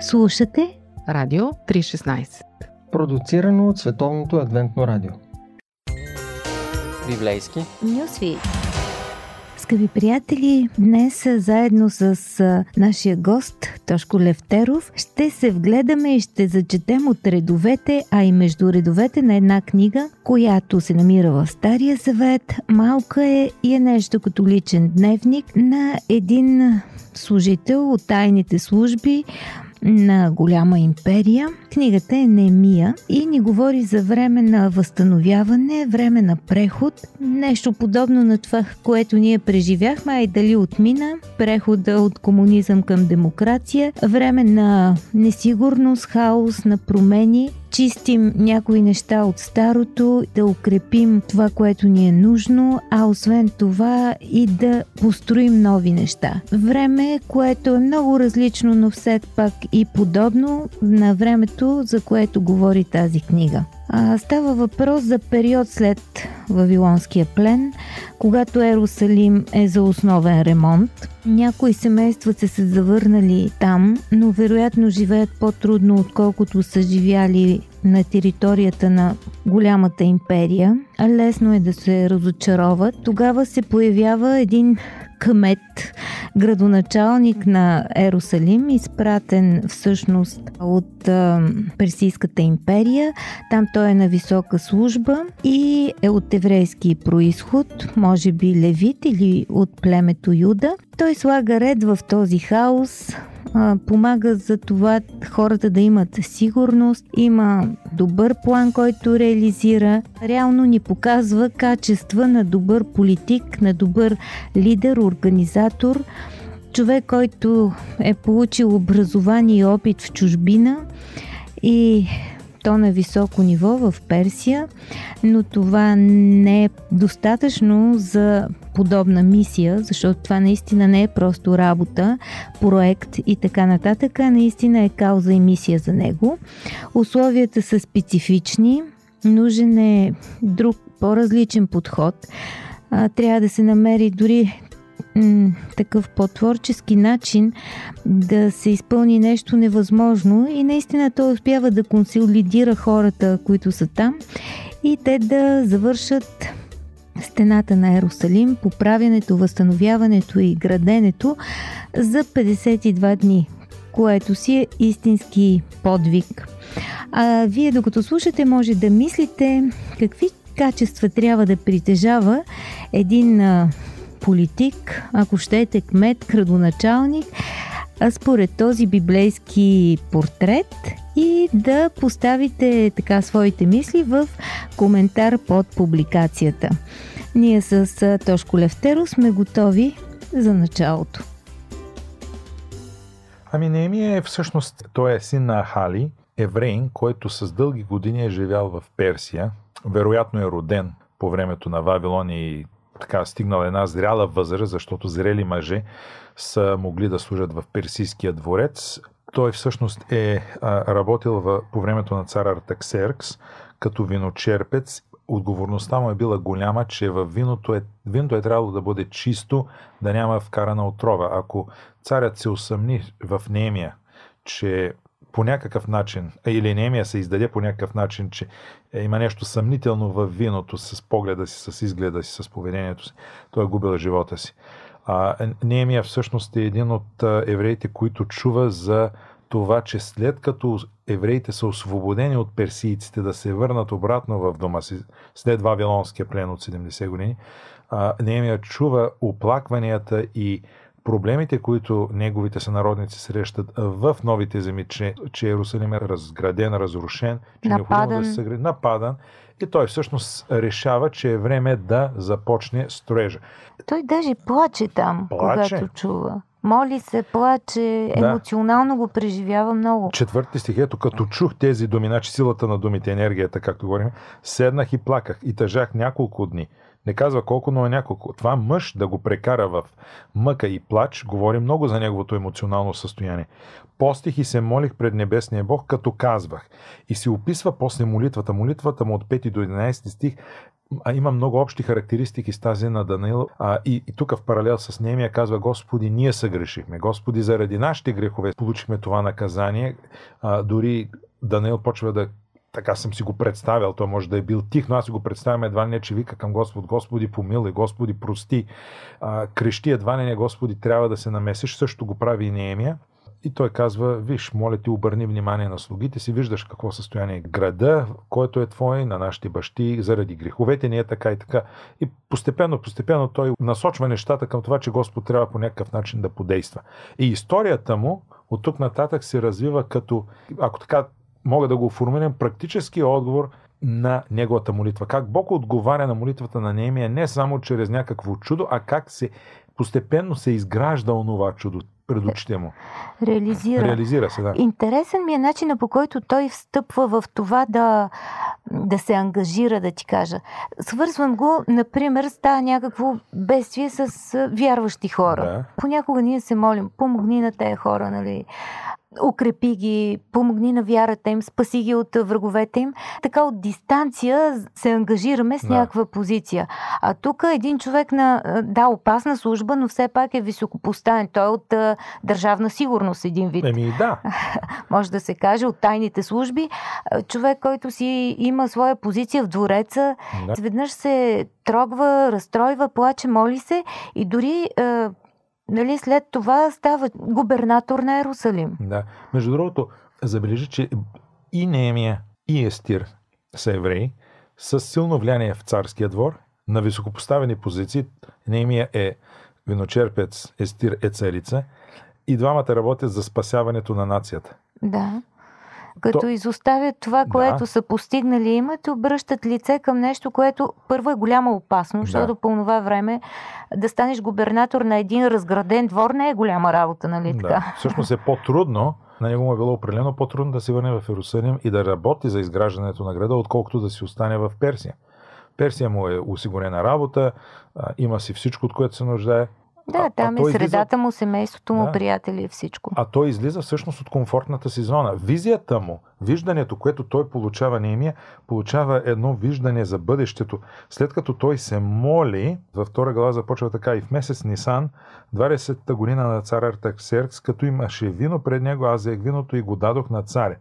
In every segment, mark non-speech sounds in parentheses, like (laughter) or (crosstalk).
Слушате Радио 316 Продуцирано от Световното адвентно радио. Библейски. Нюсви Скъпи приятели, днес заедно с нашия гост Тошко Левтеров ще се вгледаме и ще зачетем от редовете, а и между редовете на една книга, която се намира в Стария Завет. Малка е и е нещо като личен дневник на един служител от тайните служби, на голяма империя. Книгата е Немия и ни говори за време на възстановяване, време на преход, нещо подобно на това, което ние преживяхме, а и дали отмина, прехода от комунизъм към демокрация, време на несигурност, хаос, на промени, чистим някои неща от старото, да укрепим това, което ни е нужно, а освен това и да построим нови неща. Време, което е много различно, но все пак и подобно на времето, за което говори тази книга. А, става въпрос за период след Вавилонския плен, когато Ерусалим е за основен ремонт. Някои семейства са се завърнали там, но вероятно живеят по-трудно, отколкото са живяли на територията на голямата империя. Лесно е да се разочароват. Тогава се появява един кмет, градоначалник на Ерусалим, изпратен всъщност от Персийската империя. Там той е на висока служба и е от еврейски происход, може би левит или от племето Юда. Той слага ред в този хаос, помага за това хората да имат сигурност, има добър план, който реализира. Реално ни показва качества на добър политик, на добър лидер, организатор, човек, който е получил образование и опит в чужбина и то на високо ниво в Персия, но това не е достатъчно за подобна мисия, защото това наистина не е просто работа, проект и така нататък, а наистина е кауза и мисия за него. Условията са специфични, нужен е друг по-различен подход. Трябва да се намери дори такъв по-творчески начин да се изпълни нещо невъзможно и наистина той успява да консолидира хората, които са там и те да завършат стената на Ерусалим, поправянето, възстановяването и граденето за 52 дни, което си е истински подвиг. А вие докато слушате може да мислите какви качества трябва да притежава един политик, ако щете кмет, градоначалник, според този библейски портрет и да поставите така своите мисли в коментар под публикацията. Ние с Тошко Левтеро сме готови за началото. Ами Неемия е всъщност, той е син на Ахали, евреин, който с дълги години е живял в Персия. Вероятно е роден по времето на Вавилон и така стигнал една зряла възраст, защото зрели мъже са могли да служат в Персийския дворец. Той всъщност е а, работил в, по времето на цар Артаксеркс като виночерпец. Отговорността му е била голяма, че в виното е, виното е трябвало да бъде чисто, да няма вкарана отрова. Ако царят се усъмни в Немия, че по някакъв начин, или Немия се издаде по някакъв начин, че е, има нещо съмнително в виното с погледа си, с изгледа си, с поведението си, той е губил живота си. А, Неемия всъщност е един от евреите, които чува за това, че след като евреите са освободени от персийците да се върнат обратно в дома си след Вавилонския плен от 70 години, Неемия чува оплакванията и проблемите, които неговите сънародници срещат в новите земи, че, че Иерусалим е разграден, разрушен, че нападан. е необходимо да се съгради, нападан. И той всъщност решава, че е време да започне строежа. Той даже плаче там, Плаче? когато чува. Моли се, плаче, Да. емоционално го преживява много. Четвърти стих, ето като чух тези думи, значи силата на думите, енергията, както говорим, седнах и плаках и тъжах няколко дни. Не казва колко, но е няколко. Това мъж да го прекара в мъка и плач, говори много за неговото емоционално състояние. Постих и се молих пред Небесния Бог, като казвах. И се описва после молитвата. Молитвата му от 5 до 11 стих а има много общи характеристики с тази на Даниил. А, и, и тук в паралел с Немия казва, Господи, ние съгрешихме. Господи, заради нашите грехове получихме това наказание. А, дори Даниил почва да така съм си го представил, той може да е бил тих, но аз си го представям едва не, че вика към Господ, Господи помилай, Господи прости, а, крещи едва не, Господи трябва да се намесиш, също го прави и Неемия. И той казва, виж, моля ти, обърни внимание на слугите си, виждаш какво състояние е града, който е твой, на нашите бащи, заради греховете ни е така и така. И постепенно, постепенно той насочва нещата към това, че Господ трябва по някакъв начин да подейства. И историята му от тук нататък се развива като, ако така мога да го оформирам, практически отговор на неговата молитва. Как Бог отговаря на молитвата на Неемия не само чрез някакво чудо, а как се постепенно се изгражда онова чудо пред очите му. Реализира. Реализира се, да. Интересен ми е начина по който той встъпва в това да, да се ангажира, да ти кажа. Свързвам го, например, става някакво бедствие с вярващи хора. Да. Понякога ние се молим, помогни на тези хора, нали? Укрепи ги, помогни на вярата им, спаси ги от враговете им. Така от дистанция се ангажираме с да. някаква позиция. А тук един човек на, да, опасна служба, но все пак е високопоставен. Той е от а, държавна сигурност, един вид. Еми, да. (laughs) Може да се каже, от тайните служби. Човек, който си има своя позиция в двореца, да. веднъж се трогва, разстройва, плаче, моли се и дори нали, след това става губернатор на Ерусалим. Да. Между другото, забележи, че и Неемия, и Естир са евреи, с силно влияние в царския двор, на високопоставени позиции. Неемия е виночерпец, Естир е царица. И двамата работят за спасяването на нацията. Да като То... изоставят това, което да. са постигнали имат, обръщат лице към нещо, което първо е голяма опасност, защото да. по това време да станеш губернатор на един разграден двор не е голяма работа, нали да. така? Всъщност е по-трудно, на него му е било определено по-трудно да се върне в Иерусалим и да работи за изграждането на града, отколкото да си остане в Персия. Персия му е осигурена работа, има си всичко, от което се нуждае. Да, а, там а е средата излиза... му, семейството му, да. приятели и всичко. А той излиза всъщност от комфортната си зона. Визията му, виждането, което той получава, Неемия, получава едно виждане за бъдещето. След като той се моли, във втора глава започва така и в месец Нисан, 20-та година на цар Артаксеркс, като имаше вино пред него, аз взех виното и го дадох на царя.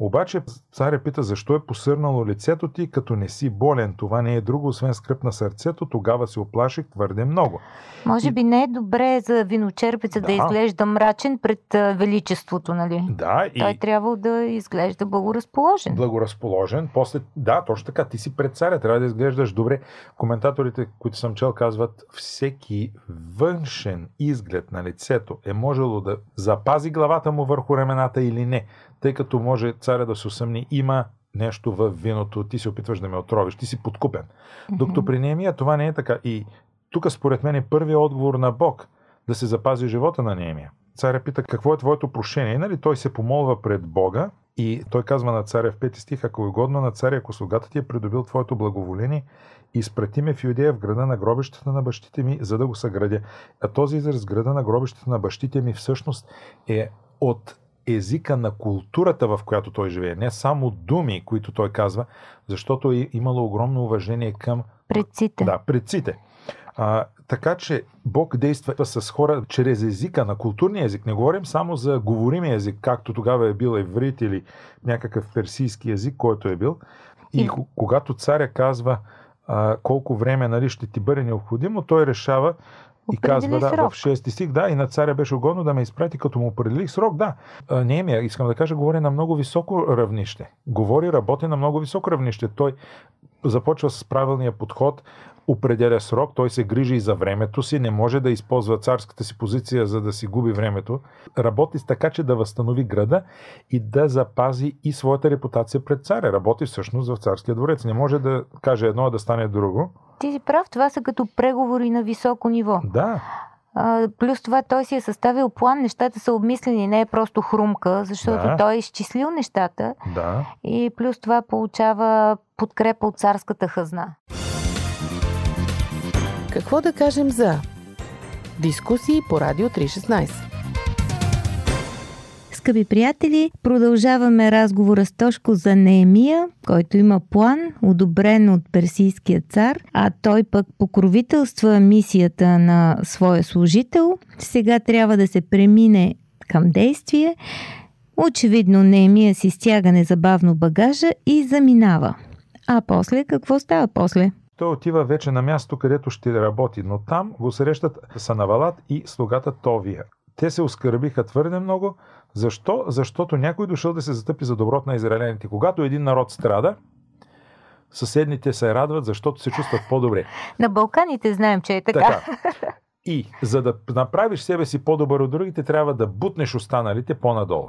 Обаче царя пита защо е посърнало лицето ти, като не си болен. Това не е друго, освен скръп на сърцето. Тогава се оплаших твърде много. Може и... би не е добре за виночерпеца да, да изглежда мрачен пред величеството, нали? Да. И... Той трябва да изглежда благоразположен. Благоразположен. После, да, точно така. Ти си пред царя. Трябва да изглеждаш добре. Коментаторите, които съм чел, казват, всеки външен изглед на лицето е можело да запази главата му върху ремената или не тъй като може царя да се усъмни, има нещо в виното, ти се опитваш да ме отровиш, ти си подкупен. Mm-hmm. Докато при Неемия това не е така. И тук според мен е първият отговор на Бог да се запази живота на Неемия. Царя пита какво е твоето прошение. Нали? Той се помолва пред Бога и той казва на царя в пети стих, ако е годно на царя, ако слугата ти е придобил твоето благоволение, изпрати ме в Юдея в града на гробищата на бащите ми, за да го съградя. А този израз града на гробищата на бащите ми всъщност е от езика на културата, в която той живее. Не само думи, които той казва, защото е имало огромно уважение към предците. Да, предците. А, така че Бог действа с хора чрез езика, на културния език. Не говорим само за говоримия език, както тогава е бил еврит или някакъв персийски език, който е бил. И, и... когато царя казва а, колко време нали, ще ти бъде необходимо, той решава и казва, да, срок. в 6 стих, да, и на царя беше угодно да ме изпрати, като му определих срок, да. Не ми, искам да кажа, говори на много високо равнище. Говори, работи на много високо равнище. Той започва с правилния подход, определя срок, той се грижи и за времето си, не може да използва царската си позиция, за да си губи времето. Работи с така, че да възстанови града и да запази и своята репутация пред царя. Работи всъщност в царския дворец. Не може да каже едно, а да стане друго. Ти си прав, това са като преговори на високо ниво. Да. А, плюс това той си е съставил план, нещата са обмислени, не е просто хрумка, защото да. той е изчислил нещата да. и плюс това получава подкрепа от царската хазна. Какво да кажем за дискусии по Радио 316? Скъпи приятели, продължаваме разговора с Тошко за Неемия, който има план, одобрен от персийския цар, а той пък покровителства мисията на своя служител. Сега трябва да се премине към действие. Очевидно Неемия си стяга незабавно багажа и заминава. А после какво става после? Той отива вече на място, където ще работи, но там го срещат Санавалат и слугата Товия. Те се оскърбиха твърде много. Защо? Защото някой дошъл да се затъпи за доброто на израеляните. Когато един народ страда, съседните се радват, защото се чувстват по-добре. На Балканите знаем, че е така. така. И за да направиш себе си по-добър от другите, трябва да бутнеш останалите по-надолу.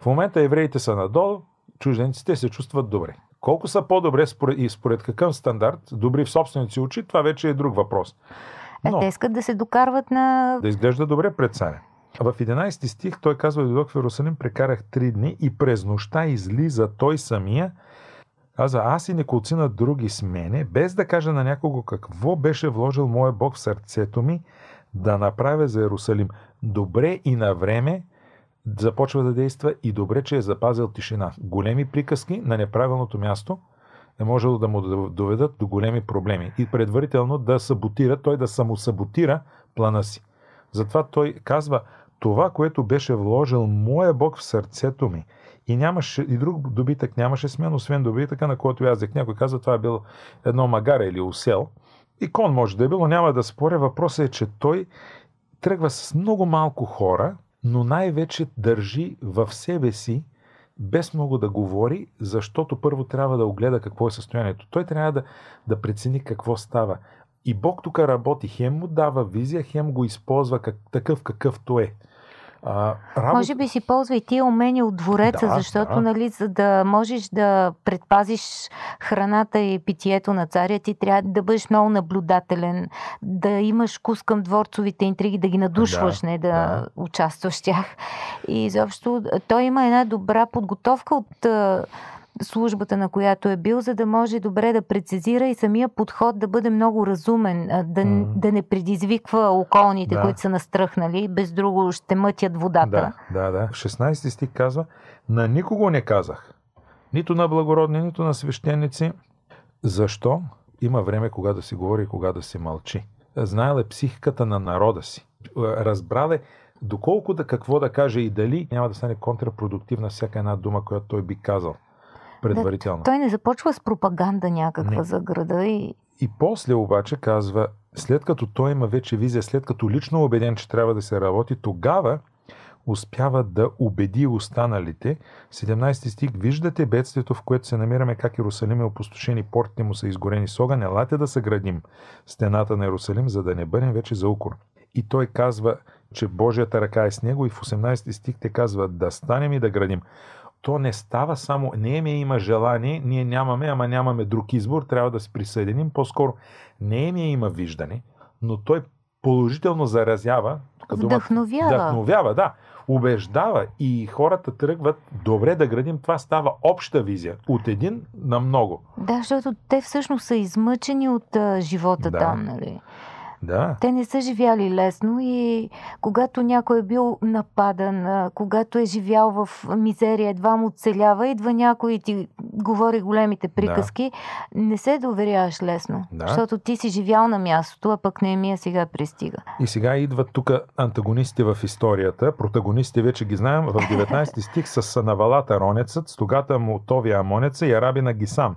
В момента евреите са надолу, чужденците се чувстват добре. Колко са по-добре според, и според какъв стандарт, добри в собствените си очи, това вече е друг въпрос. Но, а те искат да се докарват на... Да изглежда добре пред царя. В 11 стих той казва, дойдох в Иерусалим, прекарах три дни и през нощта излиза той самия, каза, аз и неколцина други с мене, без да кажа на някого какво беше вложил моя Бог в сърцето ми, да направя за Иерусалим. Добре и на време започва да действа и добре, че е запазил тишина. Големи приказки на неправилното място е можело да му доведат до големи проблеми и предварително да саботира, той да самосаботира плана си. Затова той казва, това, което беше вложил моя Бог в сърцето ми. И нямаше, и друг добитък нямаше с освен добитъка, на който язък. Някой казва, това е бил едно магаре или усел. И кон може да е било, няма да споря. Въпросът е, че той тръгва с много малко хора, но най-вече държи в себе си, без много да говори, защото първо трябва да огледа какво е състоянието. Той трябва да, да прецени какво става. И Бог тук работи. Хем му дава визия, хем го използва как, такъв какъвто е. А, работа... Може би си ползва и тия умения от двореца, да, защото, да. нали, за да можеш да предпазиш храната и питието на царя, ти трябва да бъдеш много наблюдателен, да имаш вкус към дворцовите интриги, да ги надушваш, да, не да, да участваш в тях. И изобщо той има една добра подготовка от службата, на която е бил, за да може добре да прецизира и самия подход да бъде много разумен, да, mm. да не предизвиква околните, да. които са настръхнали, без друго ще мътят водата. Да, да, да. 16 стих казва, на никого не казах, нито на благородни, нито на свещеници. Защо? Има време кога да си говори и кога да се мълчи. Знаел е психиката на народа си. Разбрал е доколко да какво да каже и дали няма да стане контрапродуктивна всяка една дума, която той би казал предварително. Да, той не започва с пропаганда някаква не. за града и... И после обаче казва, след като той има вече визия, след като лично е убеден, че трябва да се работи, тогава успява да убеди останалите. 17 стих. Виждате бедствието, в което се намираме, как Иерусалим е опустошен и портите му са изгорени с огън. Елате да съградим стената на Иерусалим, за да не бъдем вече за укор. И той казва, че Божията ръка е с него и в 18 стих те казва да станем и да градим то не става само, не ми има желание, ние нямаме, ама нямаме друг избор, трябва да се присъединим. По-скоро не ми има виждане, но той положително заразява. Вдъхновява. Вдъхновява, да. Убеждава и хората тръгват добре да градим. Това става обща визия. От един на много. Да, защото те всъщност са измъчени от а, живота да. там, нали? Да. Те не са живяли лесно и когато някой е бил нападан, когато е живял в мизерия, едва му оцелява, идва някой и ти говори големите приказки, да. не се доверяваш лесно, да. защото ти си живял на мястото, а пък не ми сега пристига. И сега идват тук антагонистите в историята, протагонистите вече ги знаем, в 19 (laughs) стих с Навалата Ронецът, слугата му Товия Амонеца и Арабина Гисам.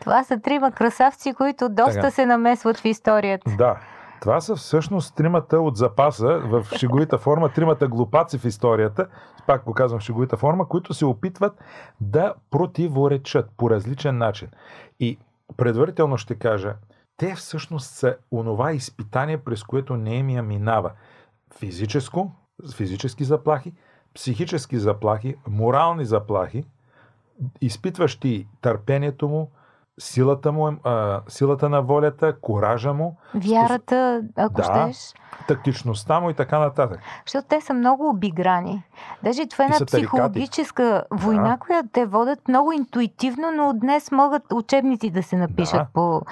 Това са трима красавци, които доста така. се намесват в историята. Да, това са всъщност тримата от запаса в шеговита форма, тримата глупаци в историята, пак го казвам в шеговита форма, които се опитват да противоречат по различен начин. И предварително ще кажа, те всъщност са онова изпитание, през което Неемия минава. Физическо, физически заплахи, психически заплахи, морални заплахи, изпитващи търпението му, силата му, а, силата на волята, коража му. Вярата, ако да, щеш. Тактичността му и така нататък. Защото те са много обиграни. Даже това е една психологическа война, да. която те водят много интуитивно, но днес могат учебници да се напишат да. по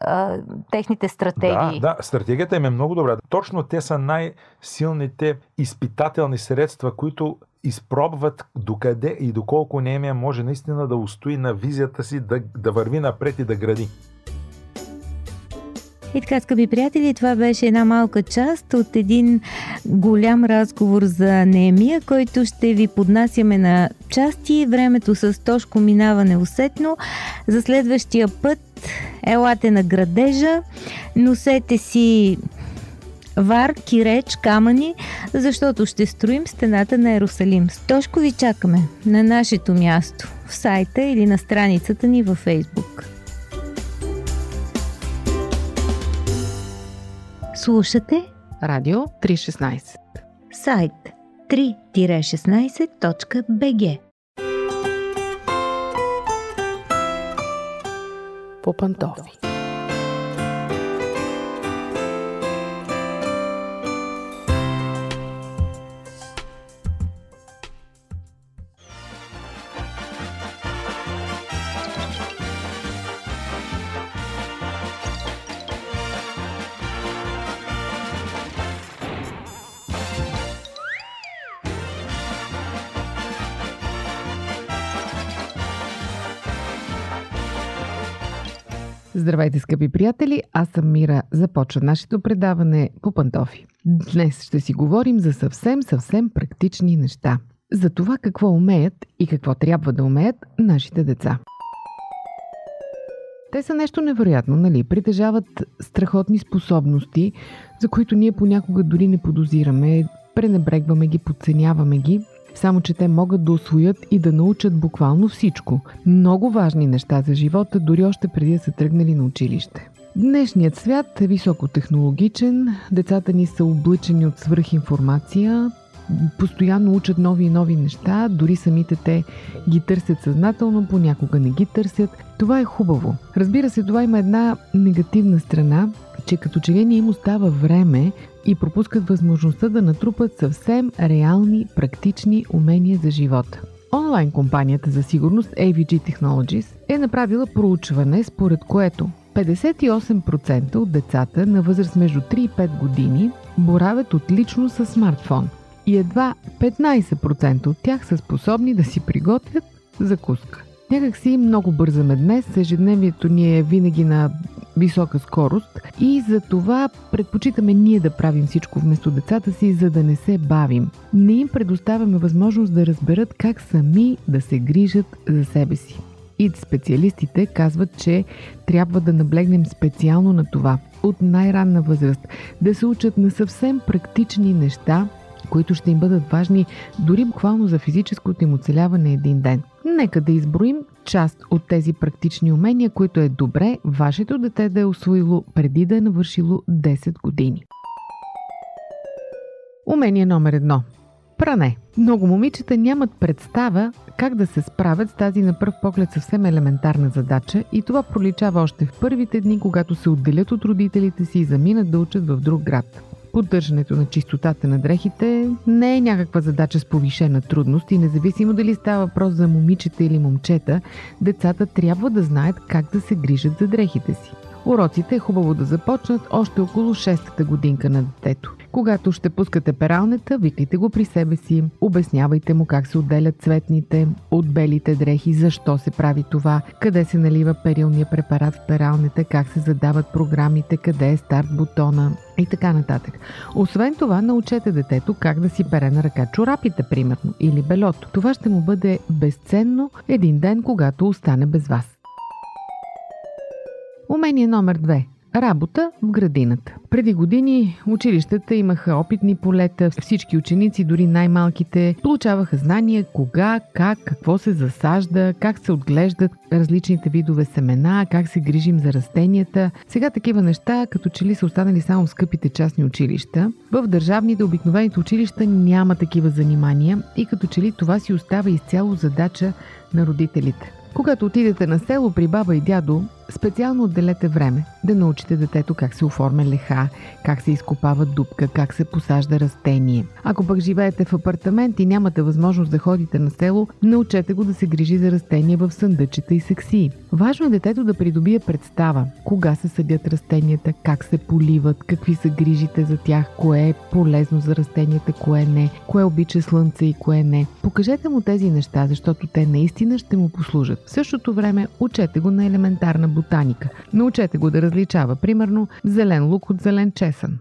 а, техните стратегии. Да, да, стратегията им е много добра. Точно те са най-силните изпитателни средства, които изпробват докъде и доколко Немия може наистина да устои на визията си, да, да върви напред и да гради. И така, скъпи приятели, това беше една малка част от един голям разговор за Неемия, който ще ви поднасяме на части. Времето с Тошко минава неусетно. За следващия път елате на градежа, носете си вар, киреч, камъни, защото ще строим стената на Ерусалим. С Тошко ви чакаме на нашето място, в сайта или на страницата ни във Фейсбук. Слушате Радио 316. сайт 3-16.bg По пантофи. Здравейте, скъпи приятели! Аз съм Мира. Започва нашето предаване по пантофи. Днес ще си говорим за съвсем, съвсем практични неща. За това какво умеят и какво трябва да умеят нашите деца. Те са нещо невероятно, нали? Притежават страхотни способности, за които ние понякога дори не подозираме, пренебрегваме ги, подценяваме ги – само че те могат да освоят и да научат буквално всичко. Много важни неща за живота, дори още преди да са тръгнали на училище. Днешният свят е високотехнологичен, децата ни са облъчени от свръхинформация, постоянно учат нови и нови неща, дори самите те ги търсят съзнателно, понякога не ги търсят. Това е хубаво. Разбира се, това има една негативна страна, че като че ли не им остава време и пропускат възможността да натрупат съвсем реални, практични умения за живота. Онлайн компанията за сигурност AVG Technologies е направила проучване, според което 58% от децата на възраст между 3 и 5 години боравят отлично с смартфон и едва 15% от тях са способни да си приготвят закуска. Някак си много бързаме днес, ежедневието ни е винаги на висока скорост и за това предпочитаме ние да правим всичко вместо децата си, за да не се бавим. Не им предоставяме възможност да разберат как сами да се грижат за себе си. И специалистите казват, че трябва да наблегнем специално на това от най-ранна възраст, да се учат на съвсем практични неща, които ще им бъдат важни дори буквално за физическото им оцеляване един ден. Нека да изброим част от тези практични умения, които е добре вашето дете да е освоило преди да е навършило 10 години. Умение номер едно. Пране. Много момичета нямат представа как да се справят с тази на пръв поглед съвсем елементарна задача и това проличава още в първите дни, когато се отделят от родителите си и заминат да учат в друг град. Поддържането на чистотата на дрехите не е някаква задача с повишена трудност и независимо дали става въпрос за момичета или момчета, децата трябва да знаят как да се грижат за дрехите си. Уроците е хубаво да започнат още около 6-та годинка на детето. Когато ще пускате пералнета, викайте го при себе си, обяснявайте му как се отделят цветните от белите дрехи, защо се прави това, къде се налива перилния препарат в пералнета, как се задават програмите, къде е старт бутона и така нататък. Освен това, научете детето как да си пере на ръка чорапите, примерно, или белото. Това ще му бъде безценно един ден, когато остане без вас. Умение номер 2. Работа в градината. Преди години училищата имаха опитни полета, всички ученици, дори най-малките, получаваха знания кога, как, какво се засажда, как се отглеждат различните видове семена, как се грижим за растенията. Сега такива неща като че ли са останали само в скъпите частни училища. В държавните обикновените училища няма такива занимания и като че ли това си остава изцяло задача на родителите. Когато отидете на село при баба и дядо, специално отделете време да научите детето как се оформя леха, как се изкопава дупка, как се посажда растение. Ако пък живеете в апартамент и нямате възможност да ходите на село, научете го да се грижи за растения в съндъчета и сексии. Важно е детето да придобие представа кога се съдят растенията, как се поливат, какви са грижите за тях, кое е полезно за растенията, кое не, кое обича слънце и кое не. Покажете му тези неща, защото те наистина ще му послужат. В същото време учете го на елементарна ботаника. Научете го да различава, примерно, зелен лук от зелен чесън.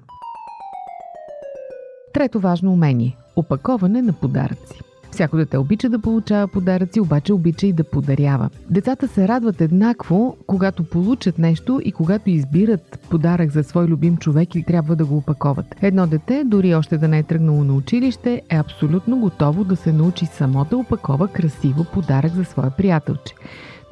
Трето важно умение – опаковане на подаръци. Всяко дете обича да получава подаръци, обаче обича и да подарява. Децата се радват еднакво, когато получат нещо и когато избират подарък за свой любим човек и трябва да го опаковат. Едно дете, дори още да не е тръгнало на училище, е абсолютно готово да се научи само да опакова красиво подарък за своя приятелче.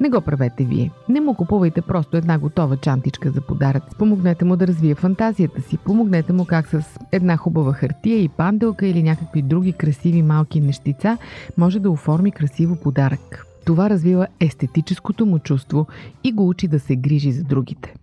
Не го правете вие. Не му купувайте просто една готова чантичка за подарък. Помогнете му да развие фантазията си. Помогнете му как с една хубава хартия и панделка или някакви други красиви малки нещица може да оформи красиво подарък. Това развива естетическото му чувство и го учи да се грижи за другите.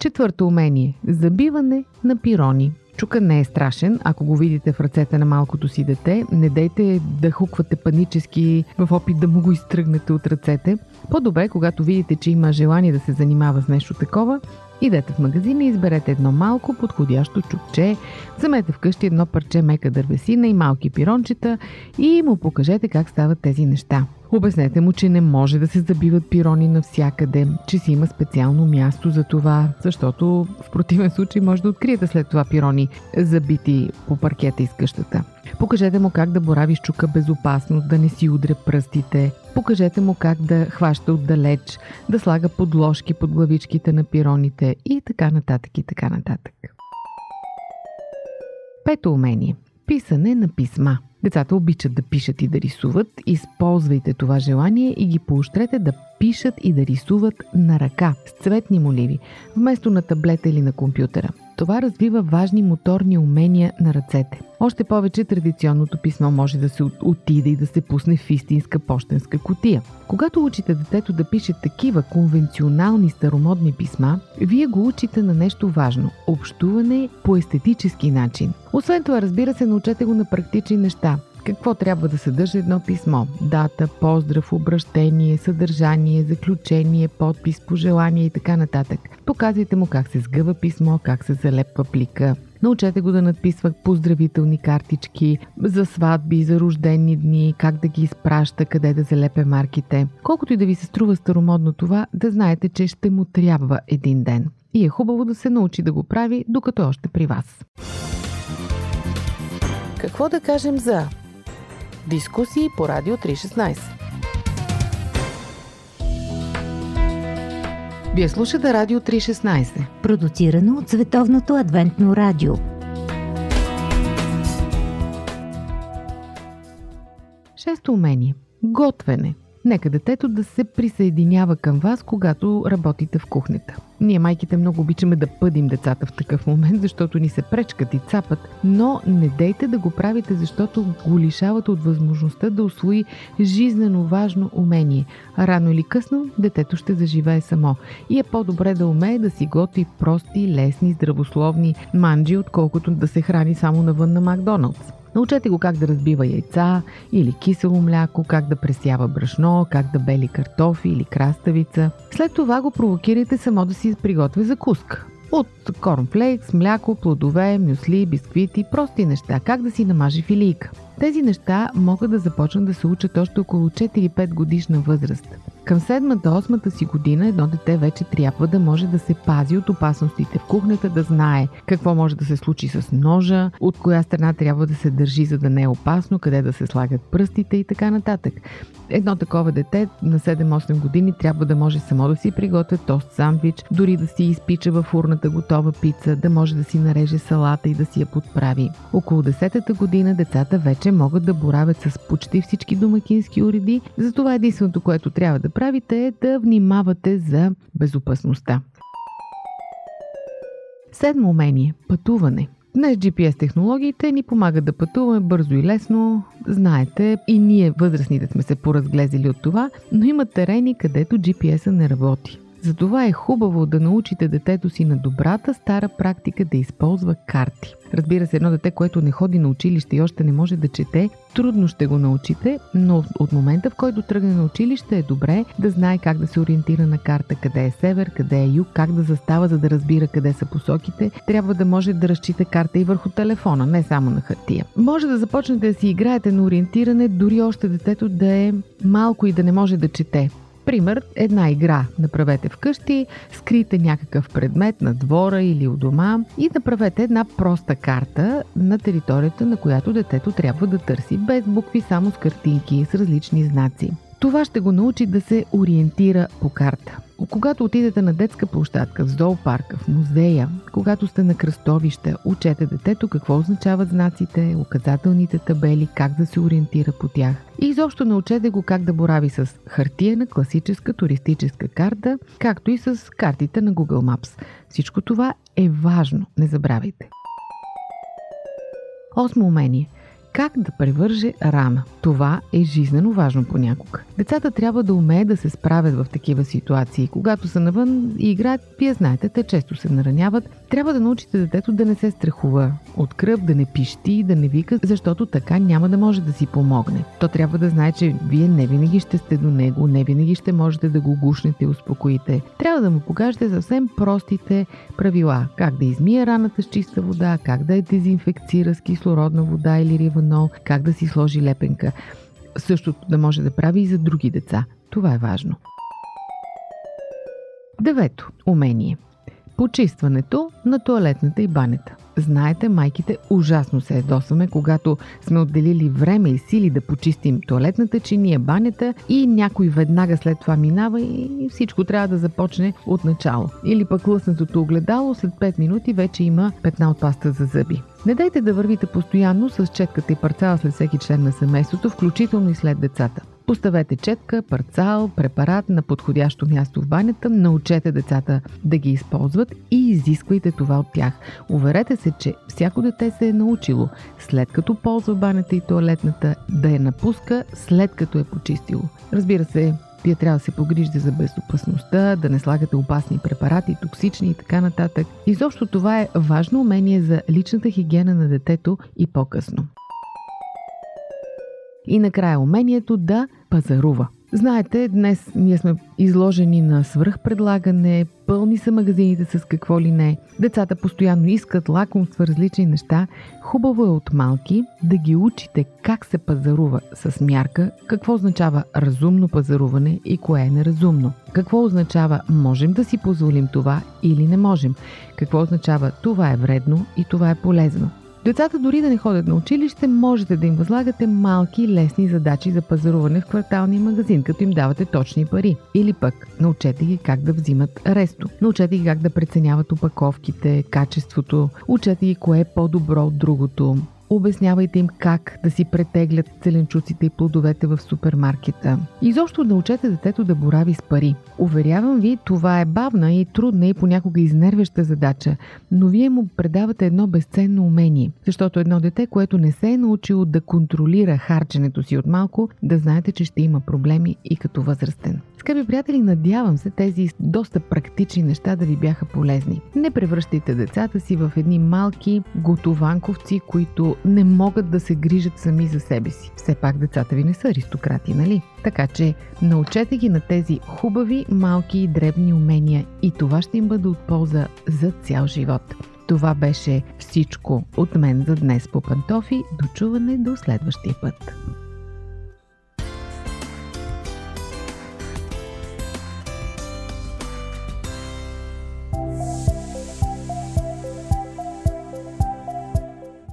Четвърто умение – забиване на пирони. Чука не е страшен, ако го видите в ръцете на малкото си дете. Не дейте да хуквате панически в опит да му го изтръгнете от ръцете. По-добре, когато видите, че има желание да се занимава с нещо такова, Идете в магазина и изберете едно малко подходящо чукче, вземете вкъщи едно парче мека дървесина и малки пирончета и му покажете как стават тези неща. Обяснете му, че не може да се забиват пирони навсякъде, че си има специално място за това, защото в противен случай може да откриете след това пирони забити по паркета из къщата. Покажете му как да борави с чука безопасно, да не си удря пръстите. Покажете му как да хваща отдалеч, да слага подложки под главичките на пироните и така нататък и така нататък. Пето умение – писане на писма – Децата обичат да пишат и да рисуват. Използвайте това желание и ги поощрете да пишат и да рисуват на ръка с цветни моливи, вместо на таблета или на компютъра. Това развива важни моторни умения на ръцете. Още повече традиционното писмо може да се отиде и да се пусне в истинска почтенска котия. Когато учите детето да пише такива конвенционални старомодни писма, вие го учите на нещо важно – общуване по естетически начин. Освен това, разбира се, научете го на практични неща. Какво трябва да съдържа едно писмо? Дата, поздрав, обращение, съдържание, заключение, подпис, пожелание и така нататък. Показвайте му как се сгъва писмо, как се залепва плика. Научете го да надписва поздравителни картички за сватби, за рождени дни, как да ги изпраща, къде да залепе марките. Колкото и да ви се струва старомодно това, да знаете, че ще му трябва един ден. И е хубаво да се научи да го прави, докато е още при вас. Какво да кажем за Дискусии по Радио 316. Вие слушате Радио 316. Продуцирано от Световното адвентно радио. Шесто умение. Готвене – Нека детето да се присъединява към вас, когато работите в кухнята. Ние майките много обичаме да пъдим децата в такъв момент, защото ни се пречкат и цапат, но не дейте да го правите, защото го лишавате от възможността да освои жизнено важно умение. Рано или късно детето ще заживее само. И е по-добре да умее да си готви прости, лесни, здравословни манджи, отколкото да се храни само навън на Макдоналдс. Научете го как да разбива яйца или кисело мляко, как да пресява брашно, как да бели картофи или краставица. След това го провокирайте само да си приготви закуска. От корнфлейкс, мляко, плодове, мюсли, бисквити, прости неща, как да си намажи филийка. Тези неща могат да започнат да се учат още около 4-5 годишна възраст. Към седмата, осмата си година едно дете вече трябва да може да се пази от опасностите в кухнята, да знае какво може да се случи с ножа, от коя страна трябва да се държи, за да не е опасно, къде да се слагат пръстите и така нататък. Едно такова дете на 7-8 години трябва да може само да си приготвя тост сандвич, дори да си изпича във фурната готова пица, да може да си нареже салата и да си я подправи. Около 10-та година децата вече могат да боравят с почти всички домакински уреди, затова единственото, което трябва да правите е да внимавате за безопасността. Седмо умение – пътуване. Днес GPS технологиите ни помагат да пътуваме бързо и лесно. Знаете, и ние възрастните сме се поразглезили от това, но има терени, където GPS-а не работи. Затова е хубаво да научите детето си на добрата стара практика да използва карти. Разбира се, едно дете, което не ходи на училище и още не може да чете, трудно ще го научите, но от момента в който тръгне на училище е добре да знае как да се ориентира на карта, къде е север, къде е юг, как да застава, за да разбира къде са посоките. Трябва да може да разчита карта и върху телефона, не само на хартия. Може да започнете да си играете на ориентиране, дори още детето да е малко и да не може да чете. Пример, една игра направете вкъщи, скрийте някакъв предмет на двора или у дома и направете една проста карта на територията, на която детето трябва да търси, без букви, само с картинки, с различни знаци. Това ще го научи да се ориентира по карта. Когато отидете на детска площадка, в зоопарка, в музея, когато сте на кръстовища, учете детето какво означават знаците, указателните табели, как да се ориентира по тях. И изобщо научете го как да борави с хартиена класическа туристическа карта, както и с картите на Google Maps. Всичко това е важно, не забравяйте. Осмо умение – как да превърже рана. Това е жизнено важно понякога. Децата трябва да умеят да се справят в такива ситуации. Когато са навън и играят, вие знаете, те често се нараняват. Трябва да научите детето да не се страхува от кръв, да не пищи, да не вика, защото така няма да може да си помогне. То трябва да знае, че вие не винаги ще сте до него, не винаги ще можете да го гушнете и успокоите. Трябва да му покажете съвсем простите правила. Как да измие раната с чиста вода, как да я дезинфекцира с кислородна вода или риванол, как да си сложи лепенка. Същото да може да прави и за други деца. Това е важно. Девето. Умение – Почистването на туалетната и банята. Знаете, майките ужасно се ядосваме, когато сме отделили време и сили да почистим туалетната чиния, банята и някой веднага след това минава и всичко трябва да започне от начало. Или пък лъснатото огледало след 5 минути вече има петна от паста за зъби. Не дайте да вървите постоянно с четката и парцала след всеки член на семейството, включително и след децата. Поставете четка, парцал, препарат на подходящо място в банята, научете децата да ги използват и изисквайте това от тях. Уверете се, че всяко дете се е научило, след като ползва банята и туалетната, да я напуска, след като е почистило. Разбира се, вие трябва да се погрижите за безопасността, да не слагате опасни препарати, токсични и така нататък. Изобщо това е важно умение за личната хигиена на детето и по-късно. И накрая умението да пазарува. Знаете, днес ние сме изложени на свръхпредлагане, пълни са магазините с какво ли не. Децата постоянно искат лакомства, различни неща. Хубаво е от малки да ги учите как се пазарува с мярка, какво означава разумно пазаруване и кое е неразумно. Какво означава можем да си позволим това или не можем. Какво означава това е вредно и това е полезно. Децата дори да не ходят на училище, можете да им възлагате малки лесни задачи за пазаруване в кварталния магазин, като им давате точни пари. Или пък научете ги как да взимат ресто. Научете ги как да преценяват опаковките, качеството. Учете ги кое е по-добро от другото. Обяснявайте им как да си претеглят зеленчуците и плодовете в супермаркета. Изобщо научете детето да борави с пари. Уверявам ви, това е бавна и трудна и понякога изнервяща задача, но вие му предавате едно безценно умение. Защото едно дете, което не се е научило да контролира харченето си от малко, да знаете, че ще има проблеми и като възрастен. Скъпи приятели, надявам се тези доста практични неща да ви бяха полезни. Не превръщайте децата си в едни малки готованковци, които не могат да се грижат сами за себе си. Все пак децата ви не са аристократи, нали? Така че научете ги на тези хубави, малки и дребни умения и това ще им бъде от полза за цял живот. Това беше всичко от мен за днес по пантофи. Дочуване до следващия път.